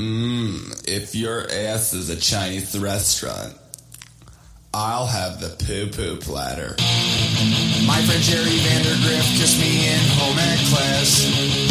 Mmm, if your ass is a Chinese restaurant, I'll have the poo poo platter. My friend Jerry Vandergriff kissed me in home ec class.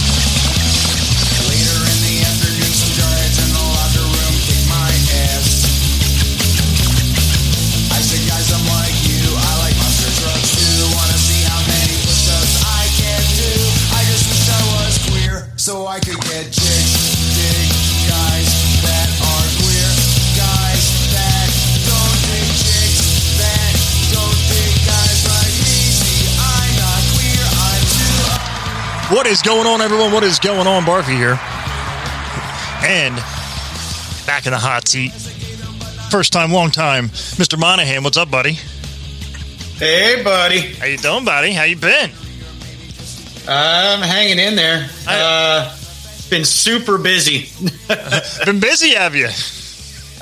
What is going on, everyone? What is going on? Barfy here. And back in the hot seat. First time, long time. Mr. Monahan, what's up, buddy? Hey, buddy. How you doing, buddy? How you been? I'm hanging in there. I, uh, been super busy. Been busy, have you?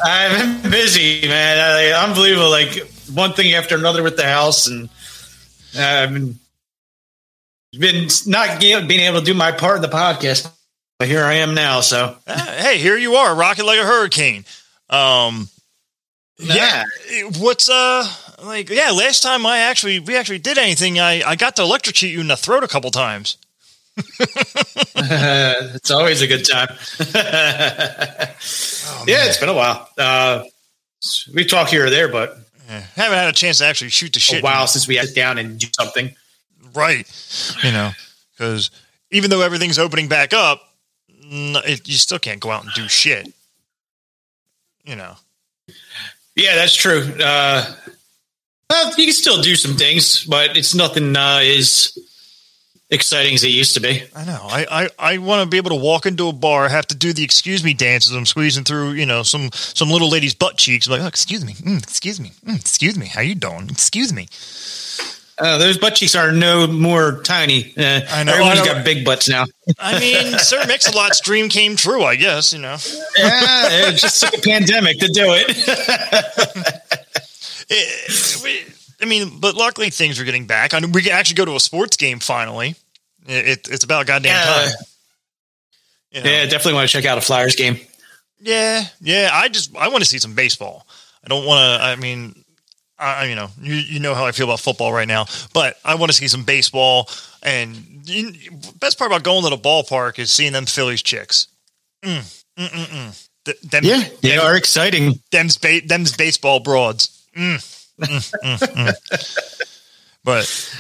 I've been busy, man. I, unbelievable. Like one thing after another with the house, and uh, I've been been not being able to do my part in the podcast. But here I am now. So Uh, hey, here you are, rocking like a hurricane. Um, yeah, what's uh like? Yeah, last time I actually we actually did anything, I I got to electrocute you in the throat a couple times. it's always a good time. yeah, it's been a while. Uh, we talk here or there, but Yeah, haven't had a chance to actually shoot the shit. a while since we had sit down and do something. Right? You know, because even though everything's opening back up, it, you still can't go out and do shit. You know, Yeah, that's true. Uh, well, you can still do some things, but it's nothing uh, as exciting as it used to be. I know. I I, I want to be able to walk into a bar, have to do the excuse me dances. I'm squeezing through, you know, some some little lady's butt cheeks. I'm like, oh, excuse me, mm, excuse me, mm, excuse me. How you doing? Excuse me. Uh, those butt cheeks are no more tiny. Uh, I know, Everyone's I got big butts now. I mean, Sir Mix-a-Lot's dream came true. I guess you know. yeah, it just took a pandemic to do it. It- we- I mean, but luckily things are getting back. I mean, we can actually go to a sports game finally. It, it, it's about goddamn Yeah. time. You know? yeah, definitely want to check out a Flyers game. Yeah, yeah. I just I want to see some baseball. I don't want to. I mean, I you know you you know how I feel about football right now, but I want to see some baseball. And you, best part about going to the ballpark is seeing them Phillies chicks. Mm, mm, mm, mm. Th- them, they them, are exciting. them's, ba- them's baseball broads. Mm, mm, mm, mm. But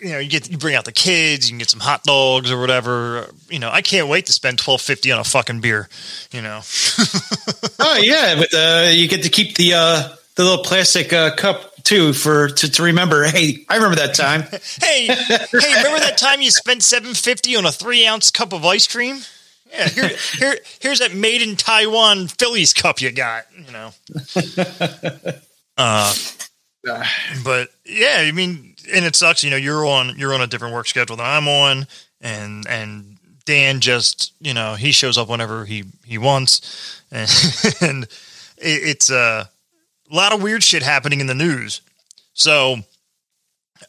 you know, you get you bring out the kids, you can get some hot dogs or whatever. You know, I can't wait to spend twelve fifty on a fucking beer. You know. Oh yeah, but uh, you get to keep the uh, the little plastic uh, cup too for to, to remember. Hey, I remember that time. Hey, hey, remember that time you spent seven fifty on a three ounce cup of ice cream? Yeah, here, here, here's that made in Taiwan Phillies cup you got. You know, uh, but yeah, I mean, and it sucks. You know, you're on you're on a different work schedule than I'm on, and and Dan just you know he shows up whenever he he wants, and, and it, it's uh, a lot of weird shit happening in the news. So.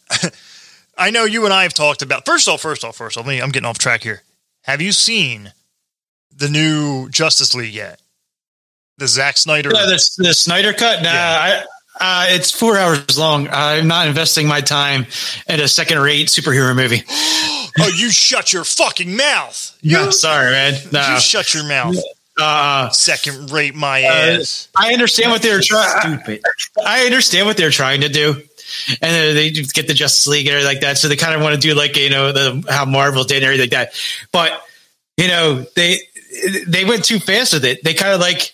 I know you and I have talked about. First off, first off, first off, me, I'm getting off track here. Have you seen the new Justice League yet? The Zack Snyder. Yeah, the, the Snyder cut. Nah, Yeah. I, uh, it's four hours long. I'm not investing my time in a second-rate superhero movie. oh, you shut your fucking mouth. You, No, sorry, man. No. you shut your mouth. Uh, Second rate my uh, ass. I understand what they're trying. Stupid. I understand what they're trying to do, and then they get the Justice League and everything like that. So they kind of want to do like you know the how Marvel did and everything like that. But you know they they went too fast with it. They kind of like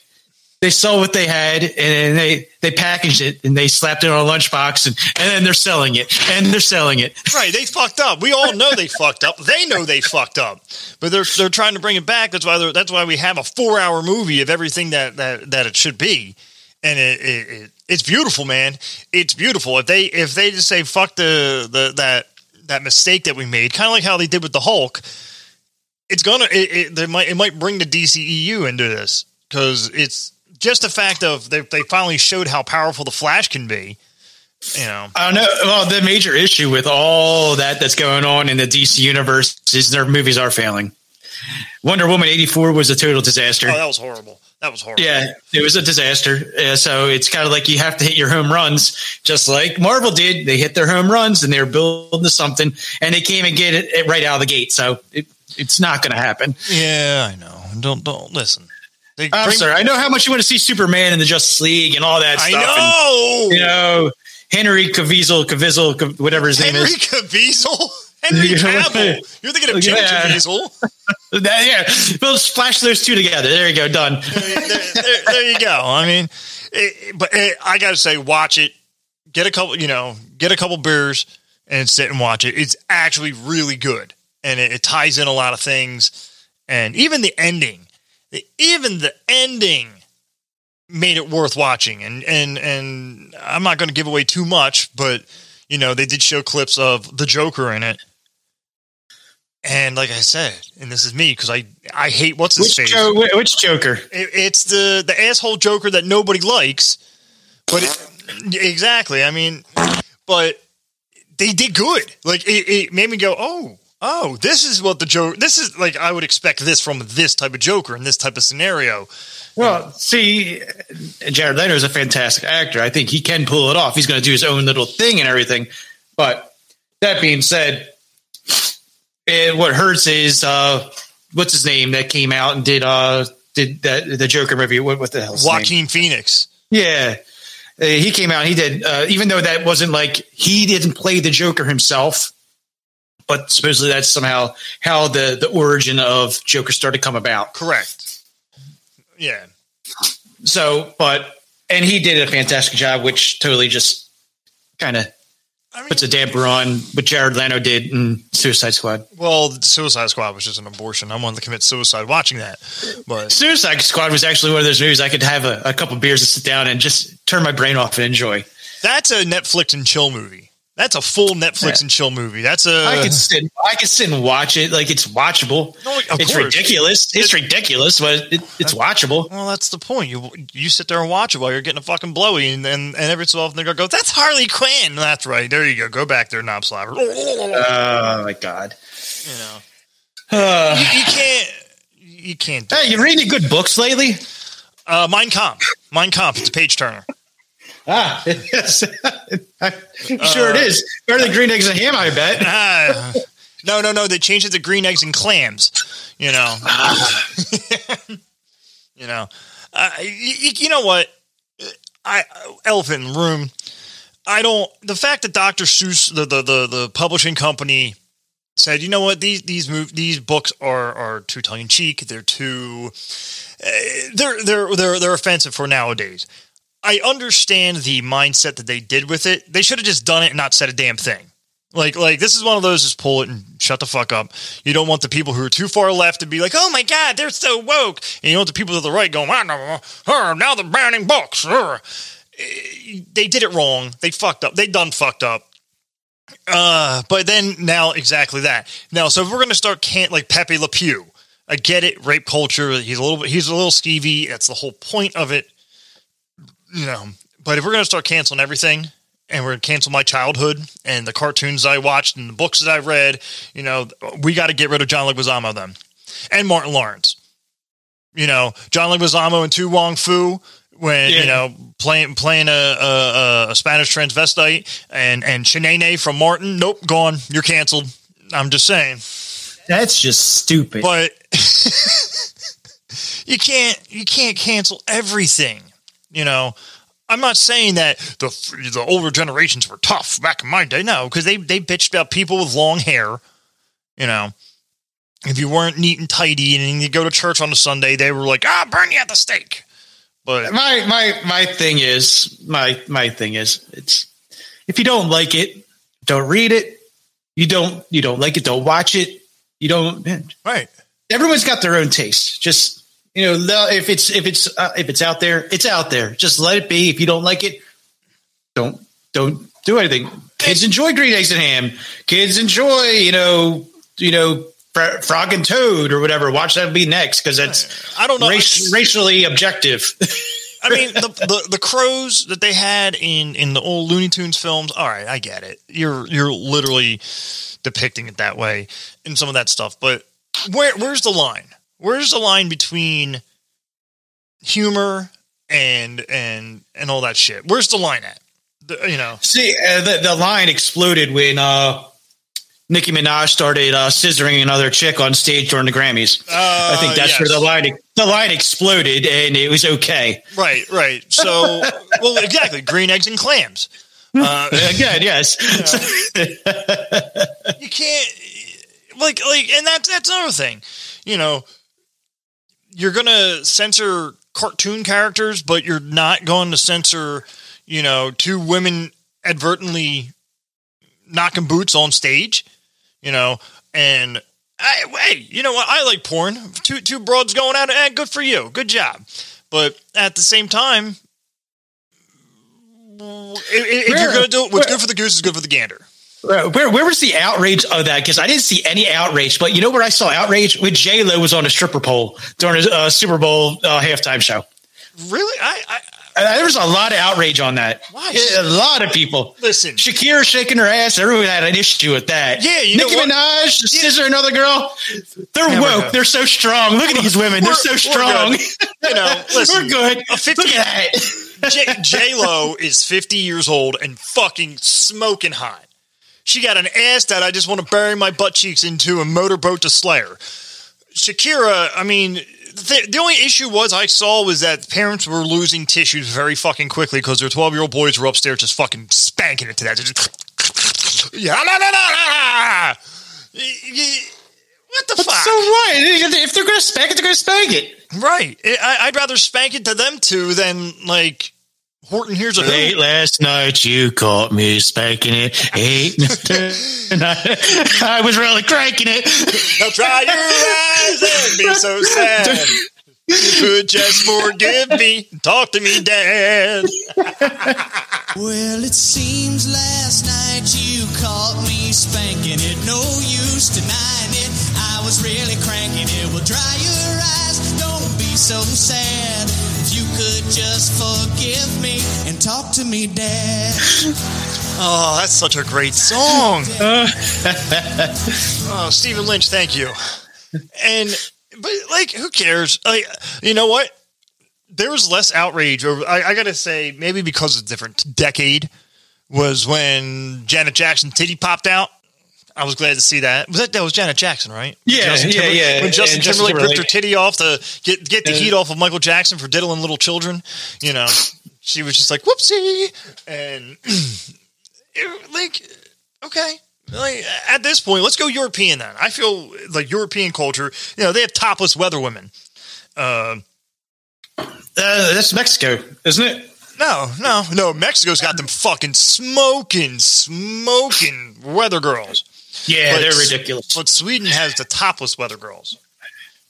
they saw what they had and they they packaged it and they slapped it on a lunchbox and and then they're selling it and they're selling it. Right, they fucked up. We all know they fucked up. They know they fucked up, but they're they're trying to bring it back. That's why that's why we have a four hour movie of everything that that that it should be, and it, it, it it's beautiful, man. It's beautiful. If they if they just say fuck the the that that mistake that we made, kind of like how they did with the Hulk, it's gonna it, it might it might bring the DCEU into this because it's just the fact of they they finally showed how powerful the Flash can be. You know, I don't know. Well, the major issue with all that that's going on in the DC universe is their movies are failing. Wonder Woman eighty four was a total disaster. Oh, that was horrible. That was horrible. Yeah, it was a disaster. Uh, so it's kind of like you have to hit your home runs, just like Marvel did. They hit their home runs and they were building to something, and they came and get it right out of the gate. So it, it's not going to happen. Yeah, I know. Don't don't listen. I'm bring- sorry. I know how much you want to see Superman in the Justice League and all that I stuff. I know. And, you know, Henry Cavizel, Cavizel, whatever his name is. Henry. Caviezel. Henry Cavill. You're thinking of Jim Yeah. Caviezel. Yeah, we'll splash those two together. There you go. Done. there, there- there you go. I mean, it, but it, I got to say, watch it. Get a couple, you know, get a couple beers and sit and watch it. It's actually really good, and it, it ties in a lot of things. And even the ending, even the ending made it worth watching. And and and I'm not going to give away too much, but you know, they did show clips of the Joker in it. And like I said, and this is me because I I hate what's his Which, face. jo- which Joker? It- it's the the asshole Joker that nobody likes. But it, exactly, I mean, but they did good. Like it, it made me go, oh, oh, this is what the joke. This is like I would expect this from this type of Joker in this type of scenario. Well, see, Jared Leto is a fantastic actor. I think he can pull it off. He's going to do his own little thing and everything. But that being said, eh, what hurts is uh, what's his name that came out and did uh did that the Joker movie? What what the hell? Joaquin Phoenix. Yeah. Uh, he came out. He did, uh, even though that wasn't like he didn't play the Joker himself, but supposedly that's somehow how the the origin of Joker started to come about. Correct. Yeah. So, but and he did a fantastic job, which totally just kind of I mean, puts a damper on what Jared Leto did in Suicide Squad. well, Suicide Squad was just an abortion. I wanted to commit suicide watching that, but Suicide Squad was actually one of those movies I could have a, a couple beers and sit down and just turn my brain off and enjoy. that's a Netflix and chill movie. That's a full Netflix Yeah. and chill movie. That's a I could sit, I could sit and watch it like it's watchable. No, it's course. ridiculous. It's ridiculous, but it, it's watchable. Well, that's the point. You you sit there and watch it while you're getting a fucking blowy, and and, and every so often they're gonna go, "That's Harley Quinn." That's right. There you go. Go back there, knob you Oh my god! You know, Uh, you, you can't. You can't. Hey, you reading any good books lately? uh, Mein Kampf. Mein Kampf. It's a page turner. Ah, yes. sure it is. Better than green eggs and ham, I bet. Ah, no, no, no. They changed it to green eggs and clams. You know. you know. Uh, you, you know what? I elephant in the room. I don't. The fact that Dr. Seuss, the the the, the publishing company, said, you know what, these these move these books are are too tongue in cheek. They're too. Uh, they're they're they're they're offensive for nowadays. I understand the mindset that they did with it. They should have just done it and not said a damn thing. Like, like this is one of those. Just pull it and shut the fuck up. You don't want the people who are too far left to be like, "Oh my god, they're so woke," and you want the people to the right going, "Ah, no, "Now they're banning books." uh." They did it wrong. They fucked up. They done fucked up. Uh, but then now exactly that. Now, so if we're gonna start can't like Pepe Le Pew, I get it. Rape culture. He's a little bit. He's a little skeevy. That's the whole point of it. You know. But if we're gonna start canceling everything, and we're gonna cancel my childhood and the cartoons I watched and the books that I read, you know, we got to get rid of John Leguizamo then, and Martin Lawrence. You know, John Leguizamo and To Wong Foo when Yeah. you know playing playing a, a, a Spanish transvestite and and Shanae from Martin. Nope, gone. You're canceled. I'm just saying, That's just stupid. but you can't you can't cancel everything. You know, I'm not saying that the the older generations were tough back in my day. No, because they they bitched about people with long hair. You know, if you weren't neat and tidy and you go to church on a Sunday, they were like, "Ah, burn you at the stake." But my my my thing is my my thing is it's if you don't like it, don't read it. You don't you don't like it, don't watch it. You don't. right, Everyone's got their own taste. Just you know, the- if it's if it's uh, if it's out there, it's out there. Just let it be. If you don't like it, don't don't do anything. Kids enjoy green eggs and ham. Kids enjoy you know you know frog and toad or whatever. Watch that be next because that's I don't know. race, racially objective. I mean, the, the the crows that they had in in the old Looney Tunes films. All right, I get it. You're you're literally depicting it that way in some of that stuff, but where where's the line? Where's the line between humor and and and all that shit? Where's the line at? The, you know, See, uh, the the line exploded when uh, Nicki Minaj started uh, scissoring another chick on stage during the Grammys. I think that's where Uh, the line the line exploded, and it was okay. right, right. So, well, exactly. Green eggs and clams. Uh, Again, yes. you can't like like and that's that's another thing you know you're gonna censor cartoon characters but you're not going to censor you know two women advertently knocking boots on stage you know? And I, hey you know what? I like porn. Two two broads going it eh, good for you. Good job. But at the same time if, if you're gonna do it what's good for the goose is good for the gander Where, where where was the outrage of that? Because I didn't see any outrage, but you know where I saw outrage when J Lo was on a stripper pole during a uh, Super Bowl uh, halftime show. really i, I Uh, there was a lot of outrage on that. Why? A lot of people. Listen. Shakira shaking her ass. Everyone had an issue with that. Yeah, you Nicki? Minaj, Yeah. scissor another girl. They're woke. They're so strong. Look at these women. They're so strong. You know, listen, we're good. a 50 Look at that. J Lo is 50 years old and fucking smoking hot. She got an ass that I just want to bury my butt cheeks into and motorboat to Slayer. Shakira, I mean, the, the only issue was I saw was that parents were losing tissues very fucking quickly because their 12 year old boys were upstairs just fucking spanking it to that. Just, yeah, la, la, la, la. Y- y- What the fuck? So what? If they're going to spank it, they're going to spank it. Right. I, I'd rather spank it to them two than like Horton Hears a Late who. last night, you caught me spanking it. Eight. I was really cranking it. Now try your eyes and be so sad. You could just forgive me. Talk to me, Dad. Well, it seems last night you caught me spanking it. No use denying it. I was really cranking it. Well, dry your eyes. Don't be so sad. To me, Dad. Oh, that's such a great song. oh, Stephen Lynch, thank you. And but like, who cares? Like, you know what? There was less outrage over. I, I gotta say, maybe because of a different decade, was when Janet Jackson titty popped out. I was glad to see that. Was that that was Janet Jackson, right? Yeah, Justin yeah, Timberlake- yeah. When Justin And Justin Timberlake ripped her titty off to get get the Uh, heat off of Michael Jackson for diddling little children, you know, she was just like whoopsie, and it- like okay. Like at this point, let's go European then. I feel like European culture. You know, they have topless weather women. Uh, Uh, that's Mexico, isn't it? no, no, no. Mexico's got them fucking smoking, smoking weather girls. Yeah, But- they're ridiculous. But Sweden has the topless weather girls.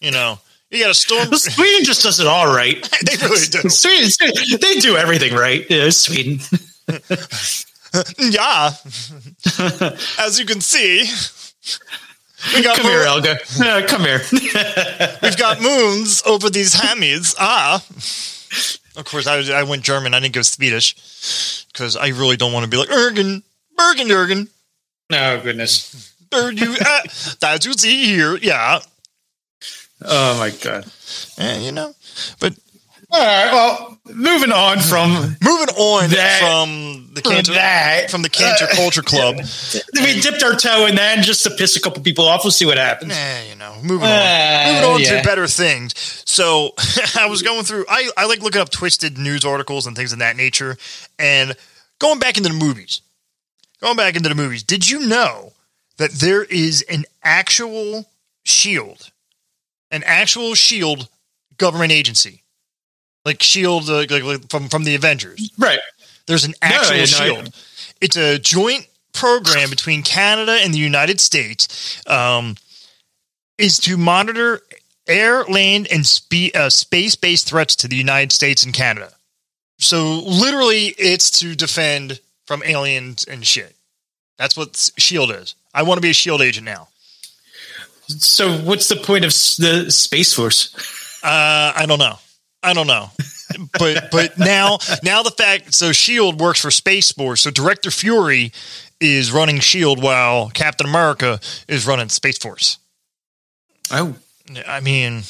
You know, you got a storm. Well, Sweden just does it all right. they really do. Sweden, Sweden- they do everything right. Yeah, Sweden. Yeah, as you can see, we got Come here, Elga. Uh, come here. we've got moons over these hammies. Ah, of course, I, I went German. I didn't go Swedish because I really don't want to be like Ergen, Bergen, Jurgen. oh goodness. There you, uh, that you see here, yeah, Oh my god. Eh, you know. But All right. Well, moving on from moving on That- from the cancer that. from the cancer culture club, we dipped our toe in that just to piss a couple people off. We'll see what happens. Eh, you know, moving on. Uh, moving on yeah. to better things. So I was going through. I, I like looking up twisted news articles and things of that nature, and going back into the movies. Going back into the movies. Did you know that there is an actual shield, an actual shield government agency, like Shield, uh, like, like from from the Avengers? Right. There's an actual know. shield. It's a joint program between Canada and the United States. Um, is to monitor air, land, and spe- uh, space-based threats to the United States and Canada. So literally, it's to defend from aliens and shit. That's what Shield is. I want to be a Shield agent now. So, what's the point of the Space Force? Uh, I don't know. I don't know. but but now now the fact so Shield works for Space Force. So Director Fury is running Shield while Captain America is running Space Force. Oh, I mean,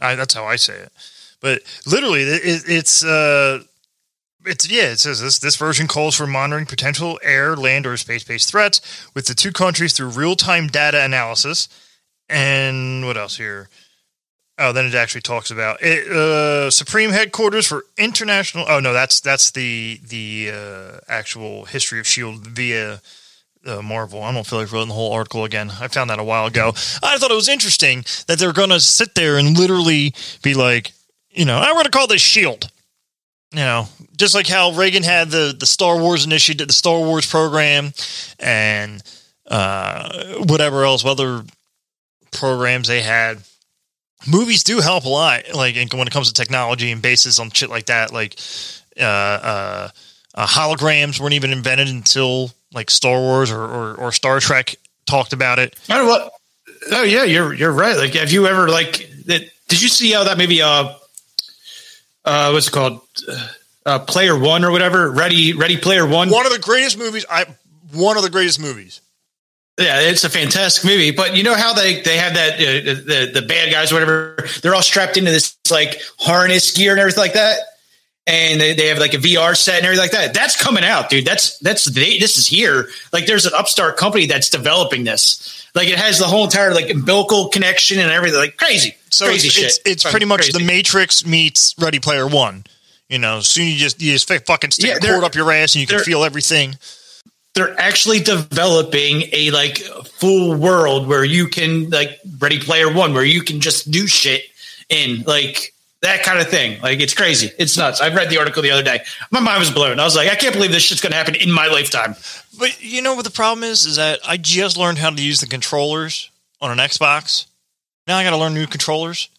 I, that's how I say it. But literally, it, it's uh, it's yeah. It says this this version calls for monitoring potential air, land, or space based threats with the two countries through real time data analysis. And what else here? Oh, then it actually talks about it, uh, Supreme Headquarters for International. Oh no, that's that's the the uh, actual history of Shield via uh, Marvel. I don't feel like writing the whole article again. I found that a while ago. I thought it was interesting that they're going to sit there and literally be like, you know, I'm going to call this Shield. You know, just like how Reagan had the the Star Wars initiative, the Star Wars program, and uh, whatever else, other programs they had. Movies do help a lot, like when it comes to technology and bases on shit like that. Like uh, uh, uh, holograms weren't even invented until like Star Wars or, or, or Star Trek talked about it. I don't know what. Oh yeah, you're you're right. Like, have you ever like that? Did you see how that maybe uh uh what's it called? Uh, Player One or whatever. Ready, Ready Player One. One of the greatest movies. I one of the greatest movies. Yeah, it's a fantastic movie. But you know how they they have that uh, the the bad guys, whatever. They're all strapped into this like harness gear and everything like that, and they, they have like a VR set and everything like that. That's coming out, dude. That's that's they, this is here. Like, there's an upstart company that's developing this. Like, it has the whole entire like umbilical connection and everything. Like crazy, So crazy it's, shit. it's, it's pretty much Crazy. the Matrix meets Ready Player One. You know, soon you just you just fucking stick Yeah, a cord up your ass and you can feel everything. They're actually developing a like full world where you can like Ready Player One, where you can just do shit in like that kind of thing. Like it's crazy. It's nuts. I read the article the other day. My mind was blown. I was like, I can't believe this shit's going to happen in my lifetime. But you know what the problem is? Is that I just learned how to use the controllers on an Xbox. Now I got to learn new controllers.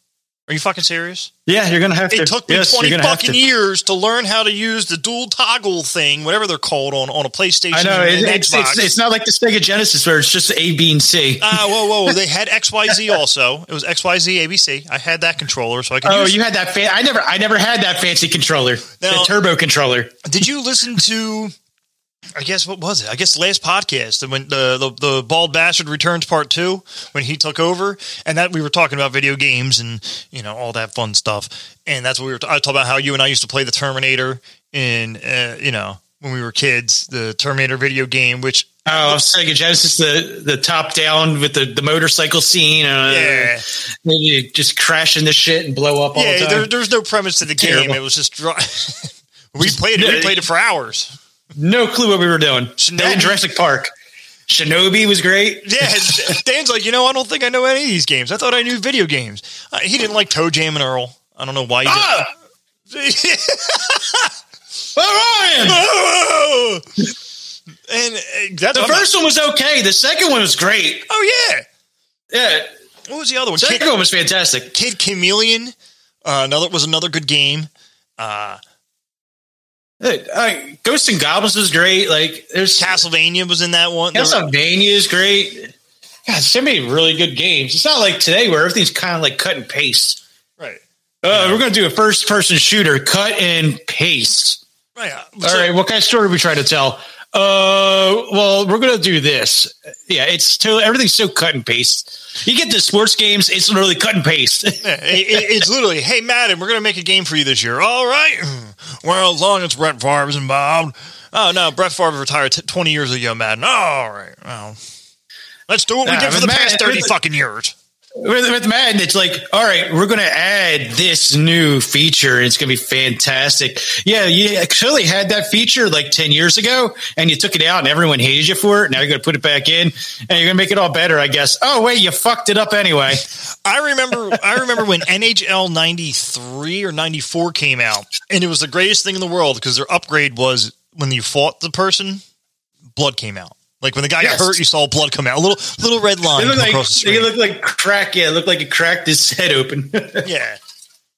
Are you fucking serious? Yeah, you're going to have to. It took me Yes, 20 fucking to. years to learn how to use the dual toggle thing, whatever they're called on, on a PlayStation I know and it, it's, it's it's not like the Sega Genesis where it's just A, B, and C. Ah, whoa, whoa, whoa. They had XYZ also. It was XYZ ABC. I had that controller, so I could Oh, you had that. Fa- I never, I never had that fancy controller, Now- the turbo controller. Did you listen to? I guess what was it? I guess the last podcast when the, the the bald bastard returns part two when he took over, and that we were talking about video games and you know all that fun stuff, and that's what we were. I talked about how you and I used to play the Terminator in uh, you know when we were kids, the Terminator video game, which Oh, Sega Genesis, the the top down with the, the motorcycle scene. Uh, yeah you just crash into shit and blow up all the yeah there, there's no premise to the game. Terrible. It was just dry. we played it. We played it for hours. No clue what we were doing. Shinobi. And Jurassic Park. Shinobi was great. Yeah, Dan's like, you know, I don't think I know any of these games. I thought I knew video games. Uh, he didn't like ToeJam and Earl. I don't know why he Ah! did. Oh, Ryan! and uh, that's The first one was okay. The second one was great. Oh yeah. Yeah, What was the other one? second Kid, one was fantastic. Kid Chameleon. Uh, another was another good game. Uh, Hey, Ghosts and Goblins was great. Like there's Castlevania was in that one. Castlevania is great. God, so many really good games. It's not like today where everything's kind of like cut and paste. right. Uh, We're going to do a first person shooter, cut and paste. Right. uh, All so- right, what kind of story are we trying to tell? Uh, well, we're gonna do this. Yeah, it's totally everything's so cut and paste. You get the sports games, it's literally cut and paste. It- it- it's literally, hey, Madden, we're going to make a game for you this year. All right. Well, as long as Brett Favre's involved. Oh, no, Brett Favre retired t- 20 years ago, Madden. All right. Well, let's do what we did for the past 30 fucking years. With, with Madden, it's like, all right, we're gonna add this new feature, and it's gonna be fantastic. Yeah, you actually had that feature like ten years ago, and you took it out, and everyone hated you for it. Now you're gonna put it back in, and you're gonna make it all better, I guess. Oh wait, you fucked it up anyway. I remember I remember when NHL 93 or 94 came out, and it was the greatest thing in the world because their upgrade was when you fought the person, blood came out. Like when the guy Yes. got hurt, you saw blood come out. A little little red line It looked like across the screen. it looked like crack. Yeah, it looked like it cracked his head open. Yeah.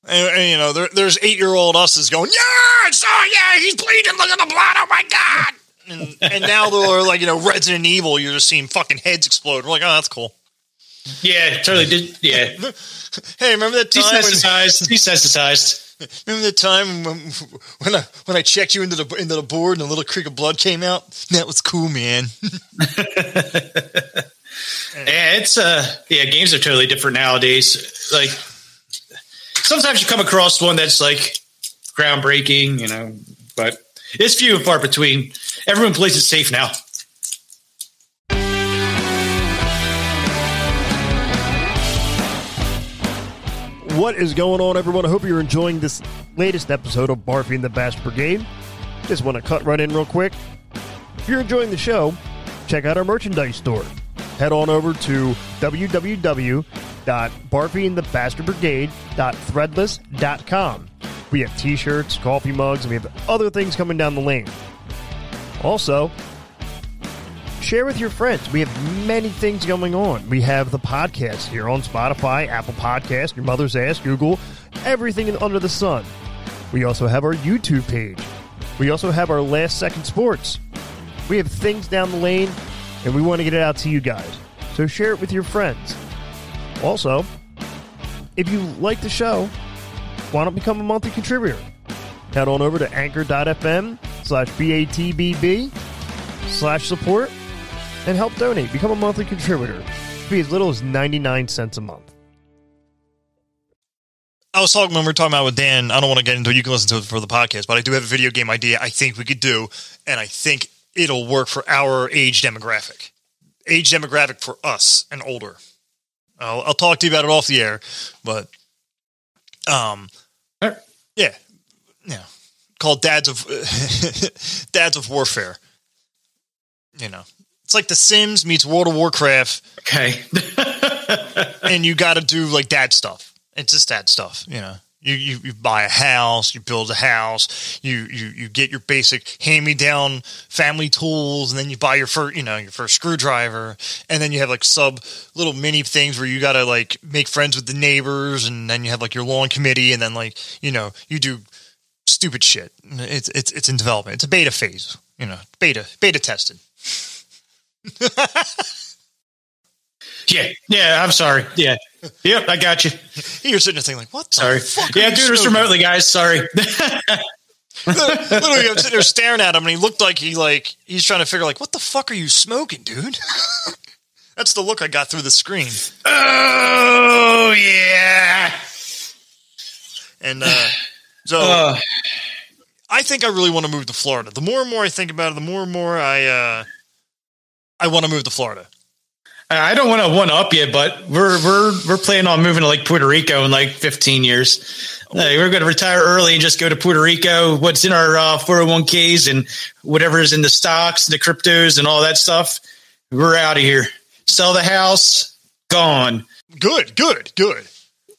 And, and, you know, there, there's eight year old us is going, yeah, saw, yeah, he's bleeding. Look at the blood. Oh my God. And, and now they're like, you know, Resident Evil, you're just seeing fucking heads explode. We're like, oh, that's cool. yeah, totally did. Yeah, Hey, remember that time? When, desensitized. Remember the time when, when I when I checked you into the into the board and a little creek of blood came out? That was cool, man. Yeah, it's uh yeah, games are totally different nowadays. Like sometimes you come across one that's like groundbreaking, you know, but it's few and far between. Everyone plays it safe now. What is going on, everyone? I hope you're enjoying this latest episode of Barfy and the Bastard Brigade. Just want to cut right in real quick. If you're enjoying the show, check out our merchandise store. Head on over to www.barfyandthebastardbrigade.threadless.com. We have t-shirts, coffee mugs, and we have other things coming down the lane. Also, share with your friends. We have many things going on. We have the podcast here on Spotify, Apple Podcast, Your Mother's Ass, Google, everything under the sun. We also have our YouTube page. We also have our Last Second Sports. We have things down the lane, and we want to get it out to you guys. So share it with your friends. Also, if you like the show, why don't become a monthly contributor? Head on over to anchor.fm slash BATBB slash support and help donate. Become a monthly contributor. Be as little as 99 cents a month. I was talking when we were talking about with Dan. I don't want to get into it. You can listen to it for the podcast, but I do have a video game idea I think we could do, and I think it'll work for our age demographic. Age demographic for us and older. I'll, I'll talk to you about it off the air, but um, Alright. yeah, yeah, called Dads of Dads of Warfare. You know, it's like The Sims meets World of Warcraft Okay. and you got to do like dad stuff. It's just dad stuff, you know. You, you you buy a house, you build a house, you you you get your basic hand me down family tools, and then you buy your first you know your first screwdriver, and then you have like sub little mini things where you got to like make friends with the neighbors, and then you have like your lawn committee, and then like you know you do stupid shit. It's it's it's in development. It's a beta phase, you know, beta beta tested. yeah. Yeah, I'm sorry. Yeah. Yep, I got you. You're sitting there thinking like, what? The Sorry. Fuck Yeah, doing this remotely, guys. Sorry. Literally, I'm sitting there staring at him, and he looked like he like he's trying to figure like, what the fuck are you smoking, dude? That's the look I got through the screen. oh yeah. And uh, so Uh, I think I really want to move to Florida. The more and more I think about it, the more and more I uh, I want to move to Florida. I don't want to one up you, but we're we're we're planning on moving to like Puerto Rico in like 15 years. Like, we're going to retire early and just go to Puerto Rico. What's in our uh, 401ks and whatever is in the stocks, the cryptos, and all that stuff. We're out of here. Sell the house. Gone. Good, good, good.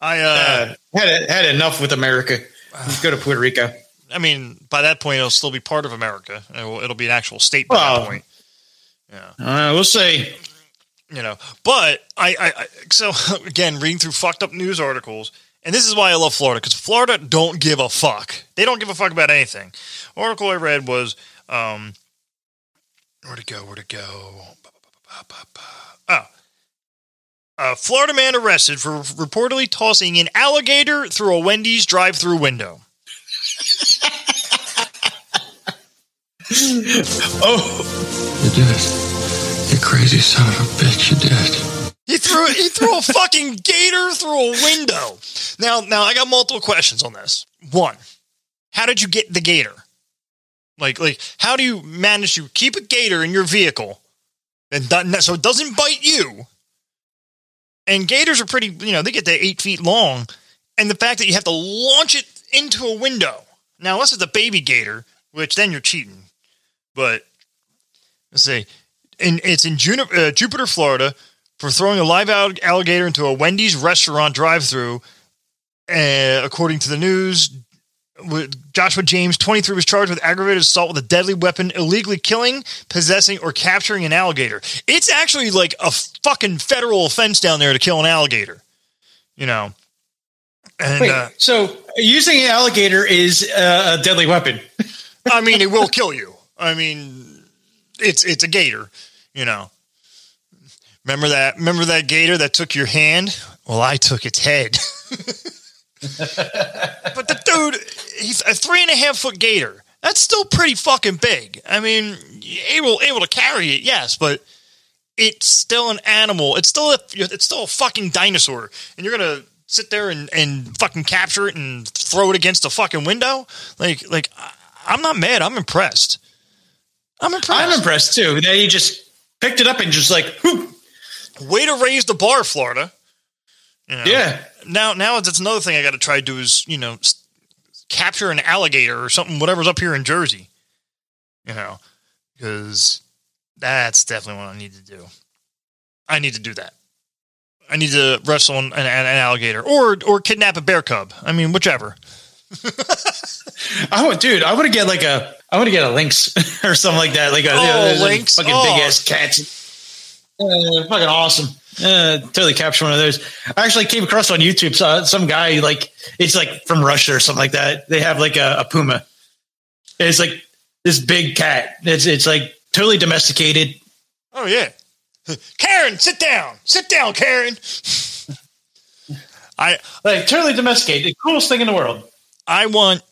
I uh, Uh, had had enough with America. Let's go to Puerto Rico. I mean, by that point, it'll still be part of America. It'll, it'll be an actual state by Well, that point. Uh, we'll see. you know but I, I, I so again reading through fucked up news articles and this is why i love florida because florida don't give a fuck. They don't give a fuck about anything. Article i read was um where'd it go where'd it go? Oh. A florida man arrested for reportedly tossing an alligator through a wendy's drive-through window. Oh, You did. You crazy son of a bitch, you did. He threw he threw a fucking gator through a window. Now now I got multiple questions on this. One, how did you get the gator? Like like how do you manage to keep a gator in your vehicle and do- so it doesn't bite you? And gators are pretty you know they get to eight feet long, and the fact that you have to launch it into a window. Now unless it's a baby gator, which then you're cheating. But let's see, and it's in uh, Jupiter, Florida for throwing a live alligator into a Wendy's restaurant drive-through. Uh, according to the news, Joshua James, 23, was charged with aggravated assault with a deadly weapon, illegally killing, possessing, or capturing an alligator. It's actually like a fucking federal offense down there to kill an alligator. You know, and wait. uh, so using an alligator is uh, a deadly weapon. I mean, it will kill you. I mean, it's it's a gator. You know. Remember that? Remember that gator that took your hand? Well, I took its head. but the dude, he's a three and a half foot gator. That's still pretty fucking big. I mean, able able to carry it, yes, but it's still an animal. It's still a it's still a fucking dinosaur, and you're gonna sit there and and fucking capture it and throw it against a fucking window. Like like I'm not mad. I'm impressed. I'm impressed. I'm impressed too that he just picked it up and just like, whoop. Way to raise the bar, Florida. You know? yeah. Now, now that's another thing I got to try to do is you know capture an alligator or something, whatever's up here in Jersey. You know, because that's definitely what I need to do. I need to do that. I need to wrestle an, an, an alligator or or kidnap a bear cub. I mean, whichever. I want, dude. I want to get like a, I want to get a lynx or something like that. Like a, Oh, a- a lynx. fucking Oh. big ass cat. Uh, fucking awesome. Uh, totally capture one of those. I actually came across on YouTube saw some guy like it's like from Russia or something like that. They have like a, a puma. It's like this big cat. It's it's like totally domesticated. Oh yeah, Karen, sit down. Sit down, Karen. I Like totally domesticated. The coolest thing in the world. I want.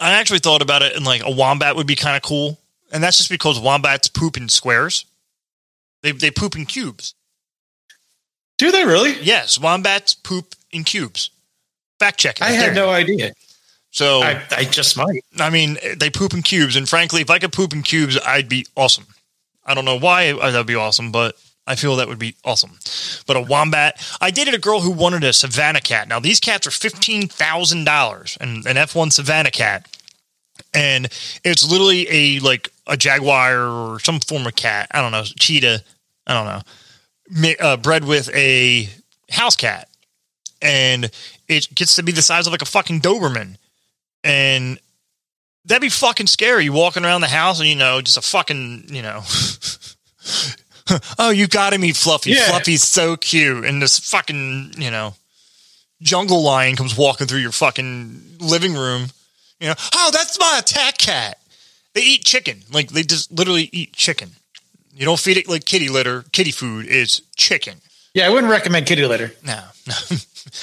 I actually thought about it, and like a wombat would be kind of cool, and that's just because wombats poop in squares. They they poop in cubes. Do they really? Yes, wombats poop in cubes. Fact check it. I had no idea. So I, I just might. I mean, they poop in cubes, and frankly, if I could poop in cubes, I'd be awesome. I don't know why uh, that'd be awesome, but I feel that would be awesome. But a wombat, I dated a girl who wanted a Savannah cat. Now these cats are fifteen thousand dollars, and an F one Savannah cat, and it's literally a like a jaguar or some form of cat. I don't know, cheetah. I don't know, uh, bred with a house cat, and it gets to be the size of like a fucking Doberman and that'd be fucking scary. You walking around the house and you know, just a fucking, you know, oh, you got to meet Fluffy. Yeah. Fluffy's so cute, and this fucking, you know, jungle lion comes walking through your fucking living room. You know, oh, that's my attack cat. They eat chicken, like they just literally eat chicken. You don't feed it like kitty litter. Kitty food is chicken. Yeah, I wouldn't recommend kitty litter. No, no,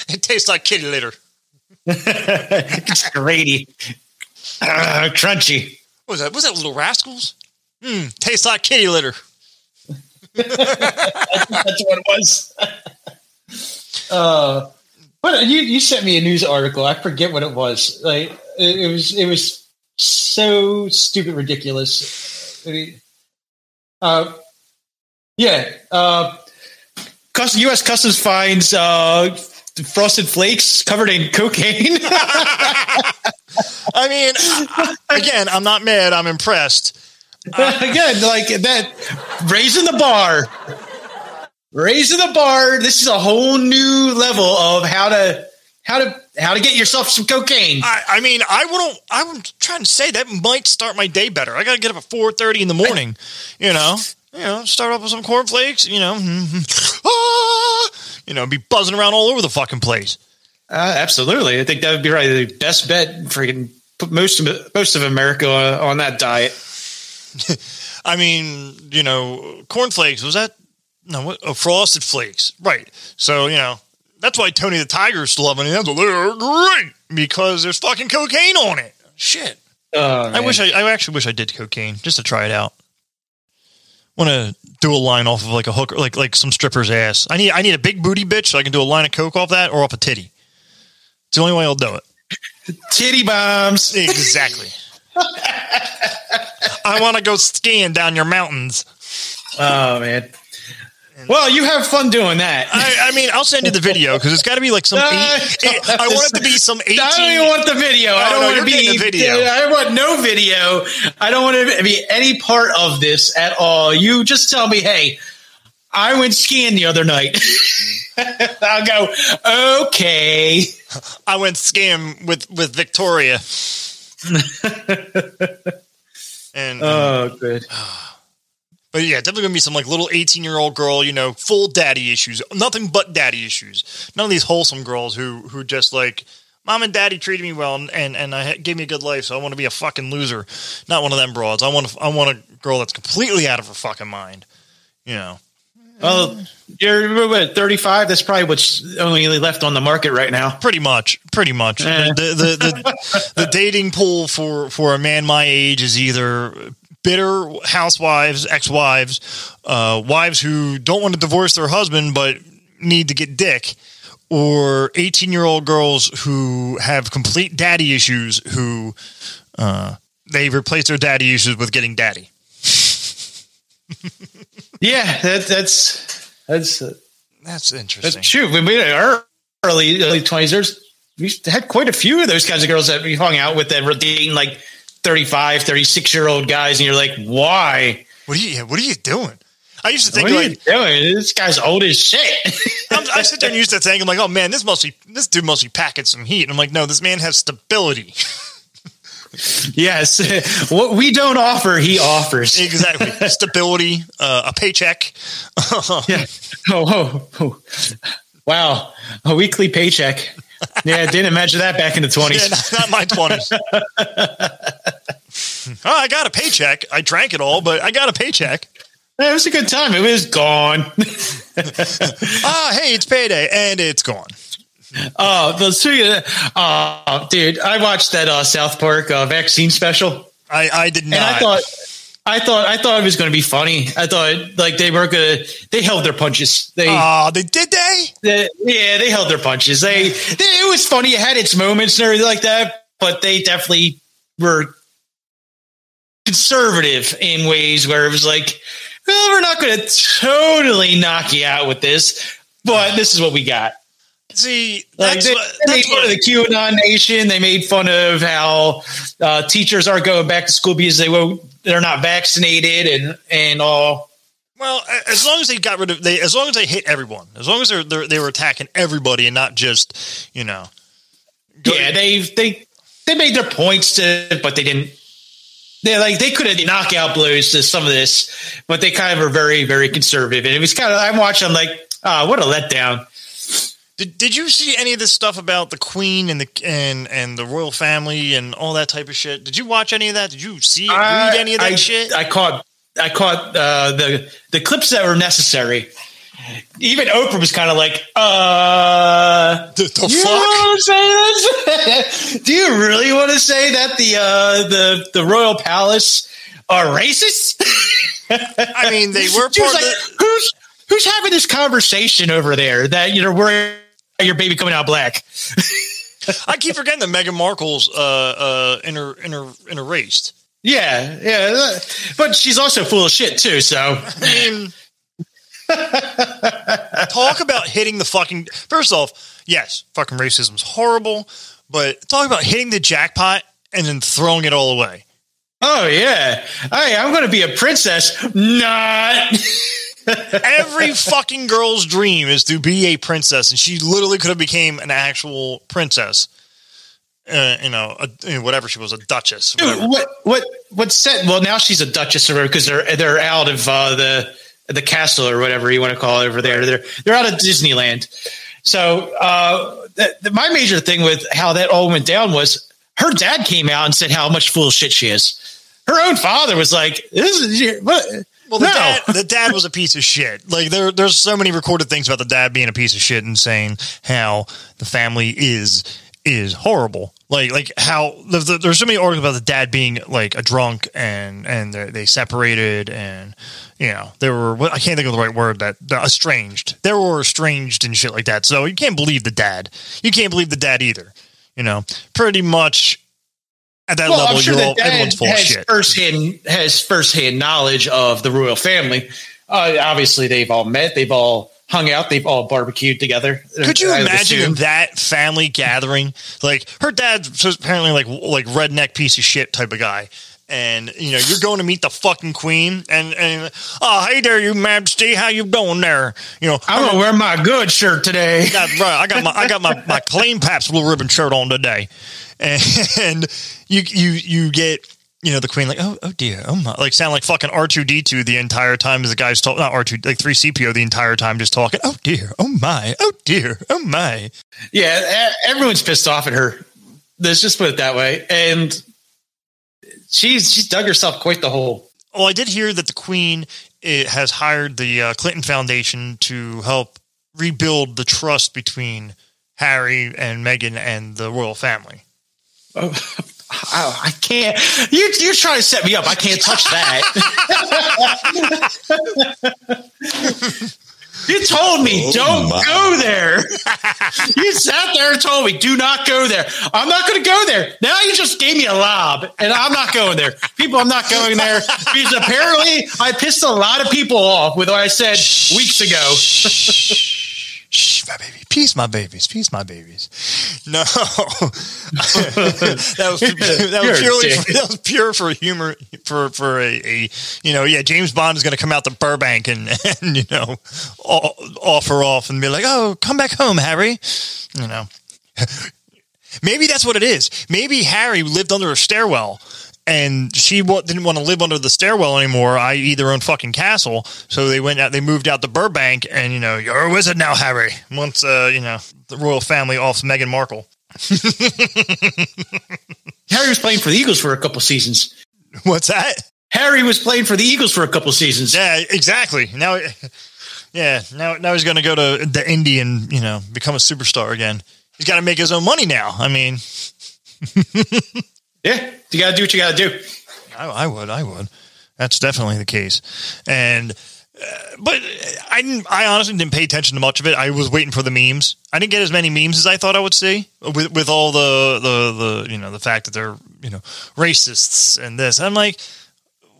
it tastes like kitty litter. It's grady, uh, crunchy. What was that? Was that Little Rascals? Hmm, tastes like kitty litter. That's what it was. uh, but you you sent me a news article. I forget what it was. Like it, it was it was so stupid ridiculous. I mean, uh, yeah. Uh, Cus- U.S. Customs finds uh, frosted flakes covered in cocaine. I mean, again, I'm not mad. I'm impressed. Again, like that, raising the bar, raising the bar. This is a whole new level of how to how to how to get yourself some cocaine. I, I mean, I wouldn't. I'm trying to say that might start my day better. I got to get up at 4:30 in the morning. You know, you know, start up with some cornflakes. You know, ah, you know, be buzzing around all over the fucking place. Uh, absolutely, I think that would be right. The best bet. Freaking put most of most of America on that diet. I mean, you know, cornflakes was that no what, oh, frosted flakes, right? So you know that's why Tony the Tiger's loving it. They're great because there's fucking cocaine on it. Shit, Oh, I wish I, I actually wish I did cocaine just to try it out. Want to do a line off of like a hooker, like like some stripper's ass. I need I need a big booty bitch so I can do a line of coke off that or off a titty. It's the only way I'll do it. titty bombs. Exactly. I want to go skiing down your mountains. Oh man. Well, you have fun doing that. I, I mean, I'll send you the video because it's got to be like some. Eight, eight- I want it to be some eighteen. I don't even want the video. I oh, don't no, want to be the video. I want no video. I don't want to be any part of this at all. You just tell me, hey, I went skiing the other night. I'll go, okay. I went skiing with with Victoria, and Oh, um, good. but yeah, definitely gonna be some like little eighteen year old girl, you know, full daddy issues, nothing but daddy issues. None of these wholesome girls who who just like. Mom and daddy treated me well and, and, and I gave me a good life, so I want to be a fucking loser. Not one of them broads. I want, a, I want a girl that's completely out of her fucking mind. You know, Well, you're what, 35? That's probably what's only left on the market right now. Pretty much, pretty much. Eh. The, the the the dating pool for for a man my age is either bitter housewives, ex-wives, uh, wives who don't want to divorce their husband but need to get dick, or 18-year-old girls who have complete daddy issues who uh, they replace their daddy issues with getting daddy. Yeah, that, that's that's uh, That's that's interesting. true. When we in our early early twenties, there's we had quite a few of those kinds of girls that we hung out with that were dating like 35, 36 year old guys, and you're like, why? What are you? What are you doing? I used to think What are like you doing? This guy's old as shit. I'm, I sit there and used to think I'm like, oh man, this must be this dude must be packing some heat. And I'm like, no, this man has stability. yes, what we don't offer, he offers. exactly, stability, uh, a paycheck. Yeah. Oh, oh, oh. wow, a weekly paycheck. Yeah, didn't imagine that back in the Yeah, twenties. not, not my twenties. oh, I got a paycheck. I drank it all, but I got a paycheck. It was a good time. It was gone. Ah, hey, it's payday, and it's gone. Oh, the of, oh, dude, I watched that uh, South Park uh, vaccine special, I, I did not. and I thought, I thought, I thought it was going to be funny. I thought like they were going to, they held their punches. They, oh, they did they? they- yeah, they held their punches. They, they, it was funny. It had its moments and everything like that, but they definitely were conservative in ways where it was like, well, we're not going to totally knock you out with this, but this is what we got. See, Like they, what, they made fun of the QAnon nation. They made fun of how uh, teachers aren't going back to school because they won't. They're not vaccinated and and all. well, as long as they got rid of they, as long as they hit everyone, as long as they're, they're they were attacking everybody and not just you know, go- yeah, they they they made their points to, but they didn't. They like they could have knockout blows to some of this, but they kind of were very very conservative. And it was kind of I'm watching. I'm like, ah, what a letdown. Did, did you see any of this stuff about the queen and the and and the royal family and all that type of shit? Did you watch any of that? Did you see read any of that I, shit? I caught I caught uh, the the clips that were necessary. Even Oprah was kind of like, uh, the the you fuck? want to say this? Do you really want to say that the uh, the the royal palace are racist? I mean, they were She part like, the, who's who's having this conversation over there that you know about your baby coming out black? I keep forgetting that Meghan Markle's uh uh inter inter interraced. Yeah, yeah, but she's also full of shit too. So I mean, talk about hitting the fucking. First off, yes, fucking racism's horrible, but talk about hitting the jackpot and then throwing it all away. Oh yeah. Hey, I'm going to be a princess. Not. Every fucking girl's dream is to be a princess, and she literally could have became an actual princess. Uh, you know, a, whatever she was, a duchess. Dude, what what what set? Well, now she's a duchess or because they're they're out of uh, the the castle or whatever you want to call it over there. They're they're out of Disneyland. So uh, my major thing with how that all went down was her dad came out and said how much of shit she is. Her own father was like, "This is what." Well, the no. dad, the dad was a piece of shit. Like there, there's so many recorded things about the dad being a piece of shit and saying how the family is is horrible. Like like how the, the, there's so many articles about the dad being like a drunk and and they they separated and you know they were I can't think of the right word that the estranged. They were estranged and shit like that. So you can't believe the dad. You can't believe the dad either. You know, pretty much at that Well, level, I'm sure you're that all, everyone's full of has shit. firsthand has firsthand knowledge of the royal family. Uh, obviously, they've all met, they've all hung out, they've all barbecued together. Could you imagine that family gathering? Like her dad's apparently like like redneck piece of shit type of guy. And you know you're going to meet the fucking queen, and and oh hey there, you Majesty, how you doing there? You know I'm gonna wear my good shirt today. got, right, I got my I got my my clean Pabst blue ribbon shirt on today, and you you you get you know the queen like oh oh dear oh my like sound like fucking R two D two the entire time as the guy's talking not R two like three CPO the entire time just talking oh dear oh my oh dear oh my Yeah, everyone's pissed off at her. Let's just put it that way. And she's she's dug herself quite the hole. Well, I did hear that the Queen eh, has hired the uh, Clinton Foundation to help rebuild the trust between Harry and Meghan and the royal family. Oh, I can't. You, you're trying to set me up. I can't touch that. you told me oh, don't my. go there. you sat there and told me do not go there. I'm not going to go there. Now you just gave me a lob, and I'm not going there. People, I'm not going there because apparently I pissed a lot of people off with what I said weeks ago. Shh, my baby. Peace, my babies. Peace, my babies. No, that was that was purely that was pure for humor for for a, a you know yeah James Bond is going to come out to Burbank and and you know offer off and be like oh come back home Harry you know maybe that's what it is maybe Harry lived under a stairwell. And she didn't want to live under the stairwell anymore, i.e., their own fucking castle. So they went out. They moved out to Burbank, and you know, you're a wizard now, Harry. Once, uh, you know, the royal family offs Meghan Markle. Harry was playing for the Eagles for a couple seasons. What's that? Harry was playing for the Eagles for a couple seasons. Yeah, exactly. Now, yeah, now now he's going to go to the Indy and you know become a superstar again. He's got to make his own money now. I mean, Yeah, you got to do what you got to do. I, I would, I would. That's definitely the case. And uh, but I didn't. I honestly didn't pay attention to much of it. I was waiting for the memes. I didn't get as many memes as I thought I would see with with all the the the you know the fact that they're you know racists and this. I'm like,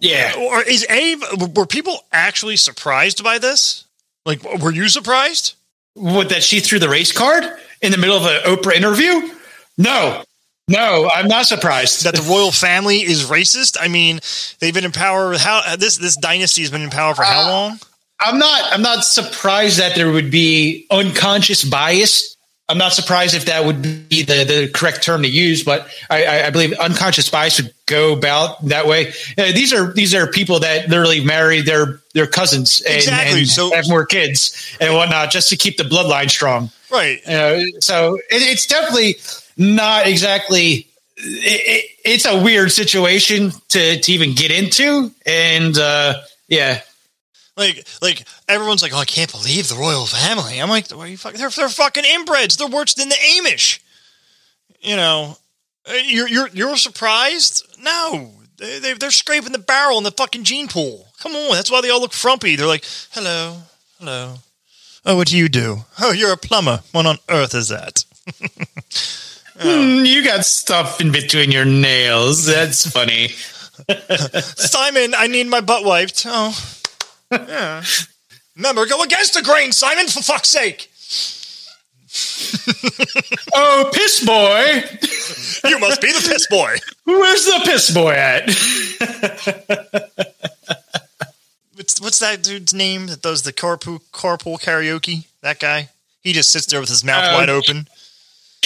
Yeah. or is any were people actually surprised by this? Like, were you surprised? What, that she threw the race card in the middle of an Oprah interview? No. No, I'm not surprised. that the royal family is racist? I mean, they've been in power. How this this dynasty has been in power for how Uh, long? I'm not I'm not surprised that there would be unconscious bias. I'm not surprised if that would be the, the correct term to use, but I, I, I believe unconscious bias would go about that way. Uh, these are these are people that literally marry their their cousins and, Exactly, and so- have more kids and whatnot just to keep the bloodline strong. Right. Know, so it, it's definitely not exactly. It, it, it's a weird situation to to even get into, and uh, yeah, Like, like everyone's like, "Oh, I can't believe the royal family." I'm like, "What are you fucking? They're, they're fucking inbreds. They're worse than the Amish." You know, Uh, you're you're you're surprised? No, they, they they're scraping the barrel in the fucking gene pool. Come on, that's why they all look frumpy. They're like, "Hello, hello." Oh, what do you do? Oh, you're a plumber. What on earth is that? Hmm, you got stuff in between your nails. That's funny. Simon, I need my butt wiped. Oh, yeah. Remember, go against the grain, Simon. For fuck's sake, Oh, piss boy! you must be the piss boy. Where's the piss boy at? What's, what's that dude's name that does the carpool carpool karaoke? That guy. He just sits there with his mouth Oh, wide open.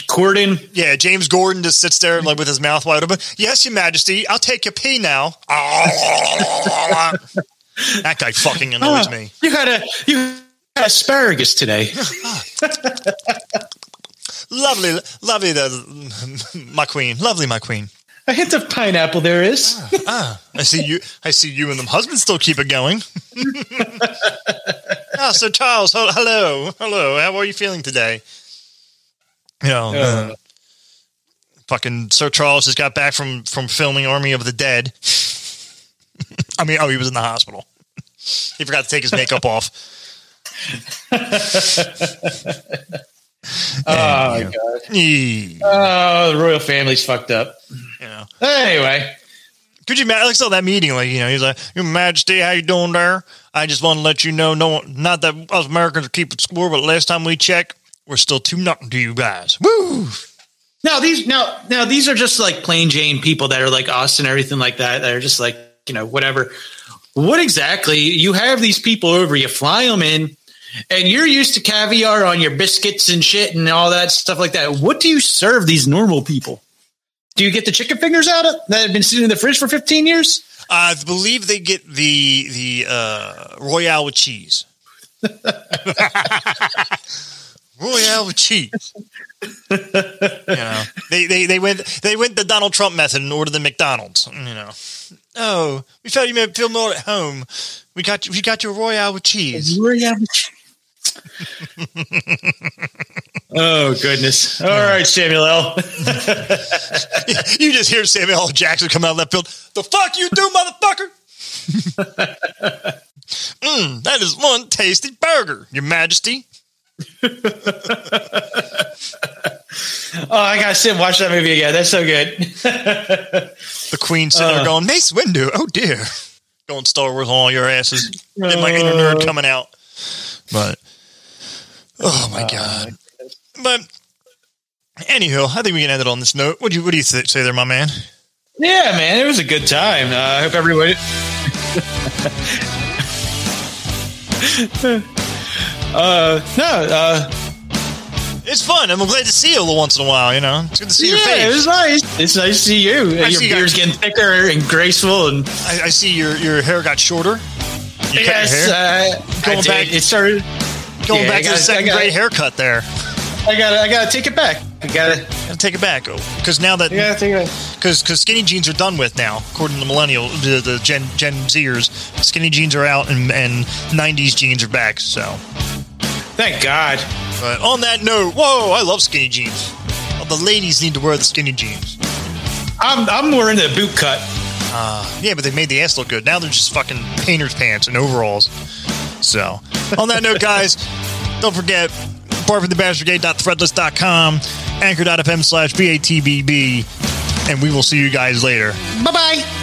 Corden. Yeah, James Corden just sits there like with his mouth wide open. Yes, Your Majesty, I'll take your pee now. that guy fucking annoys Ah, me. You got a you got asparagus today. Lovely, lovely, the, my queen. Lovely, my queen. A hint of pineapple there is. Ah, I see you. I see you and the husband still keep it going. ah, Sir Charles. Hello, hello. How are you feeling today? You know, uh, fucking Sir Charles just got back from from filming Army of the Dead. I mean, oh, he was in the hospital. He forgot to take his makeup off. Oh, you God. oh, the royal family's fucked up. know. Anyway, Could you imagine? Like, so that meeting, like, you know, he's like, Your Majesty, how you doing there? I just want to let you know, no, not that us Americans are keeping score, but last time we checked, we're still two nothing to you guys. Woo! now these now now these are just like plain Jane people that are like us and everything like that. That are just like you know whatever. What exactly? You have these people over, you fly them in, and you're used to caviar on your biscuits and shit and all that stuff like that. What do you serve these normal people? Do you get the chicken fingers out of that have been sitting in the fridge for 15 years? I believe they get the the uh, Royale with cheese. Royale with cheese. you know, they, they they went they went the Donald Trump method and ordered the McDonald's. You know, oh, we felt you may feel more at home. We got we got your Royale with cheese. Royale with cheese. oh goodness! All right, Samuel L. You just hear Samuel L. Jackson come out of that field. The fuck you do, motherfucker? mm, that is one tasty burger, Your Majesty. Oh, I gotta sit and watch that movie again. That's so good. The Queen sitting there uh. going, Mace Windu, oh dear. Going Star Wars on all your asses. Get my inner nerd uh. coming out. But, oh my uh, God. But, anywho, I think we can end it on this note. What do you, what do you th- say there, my man? yeah, man, it was a good time. Uh, I hope everybody. uh, no, uh, It's fun. I'm glad to see you a little once in a while, you know? It's good to see your yeah, it face. was nice. It's nice to see you. I Your see beard's got- getting thicker and graceful, and I, I see your, your hair got shorter. You yes, your uh, Going back- It started. Going yeah, back I to the gotta- second I gotta- grade haircut there. I gotta, I gotta take it back. I gotta, Gotta take it back, oh, because now that I gotta take it. back. because because skinny jeans are done with now, according to the millennial the, the Gen Gen Zers. Skinny jeans are out, and and '90s jeans are back. So, Thank God. but on that note, whoa, I love skinny jeans. Well, the ladies need to wear the skinny jeans. I'm, I'm more into the boot cut. Uh, yeah, but they made the ass look good. Now they're just fucking painter's pants and overalls. So, on that note, guys, don't forget barfordthebashbrigade.threadless.com, anchor.fm slash BATBB, and we will see you guys later. Bye bye.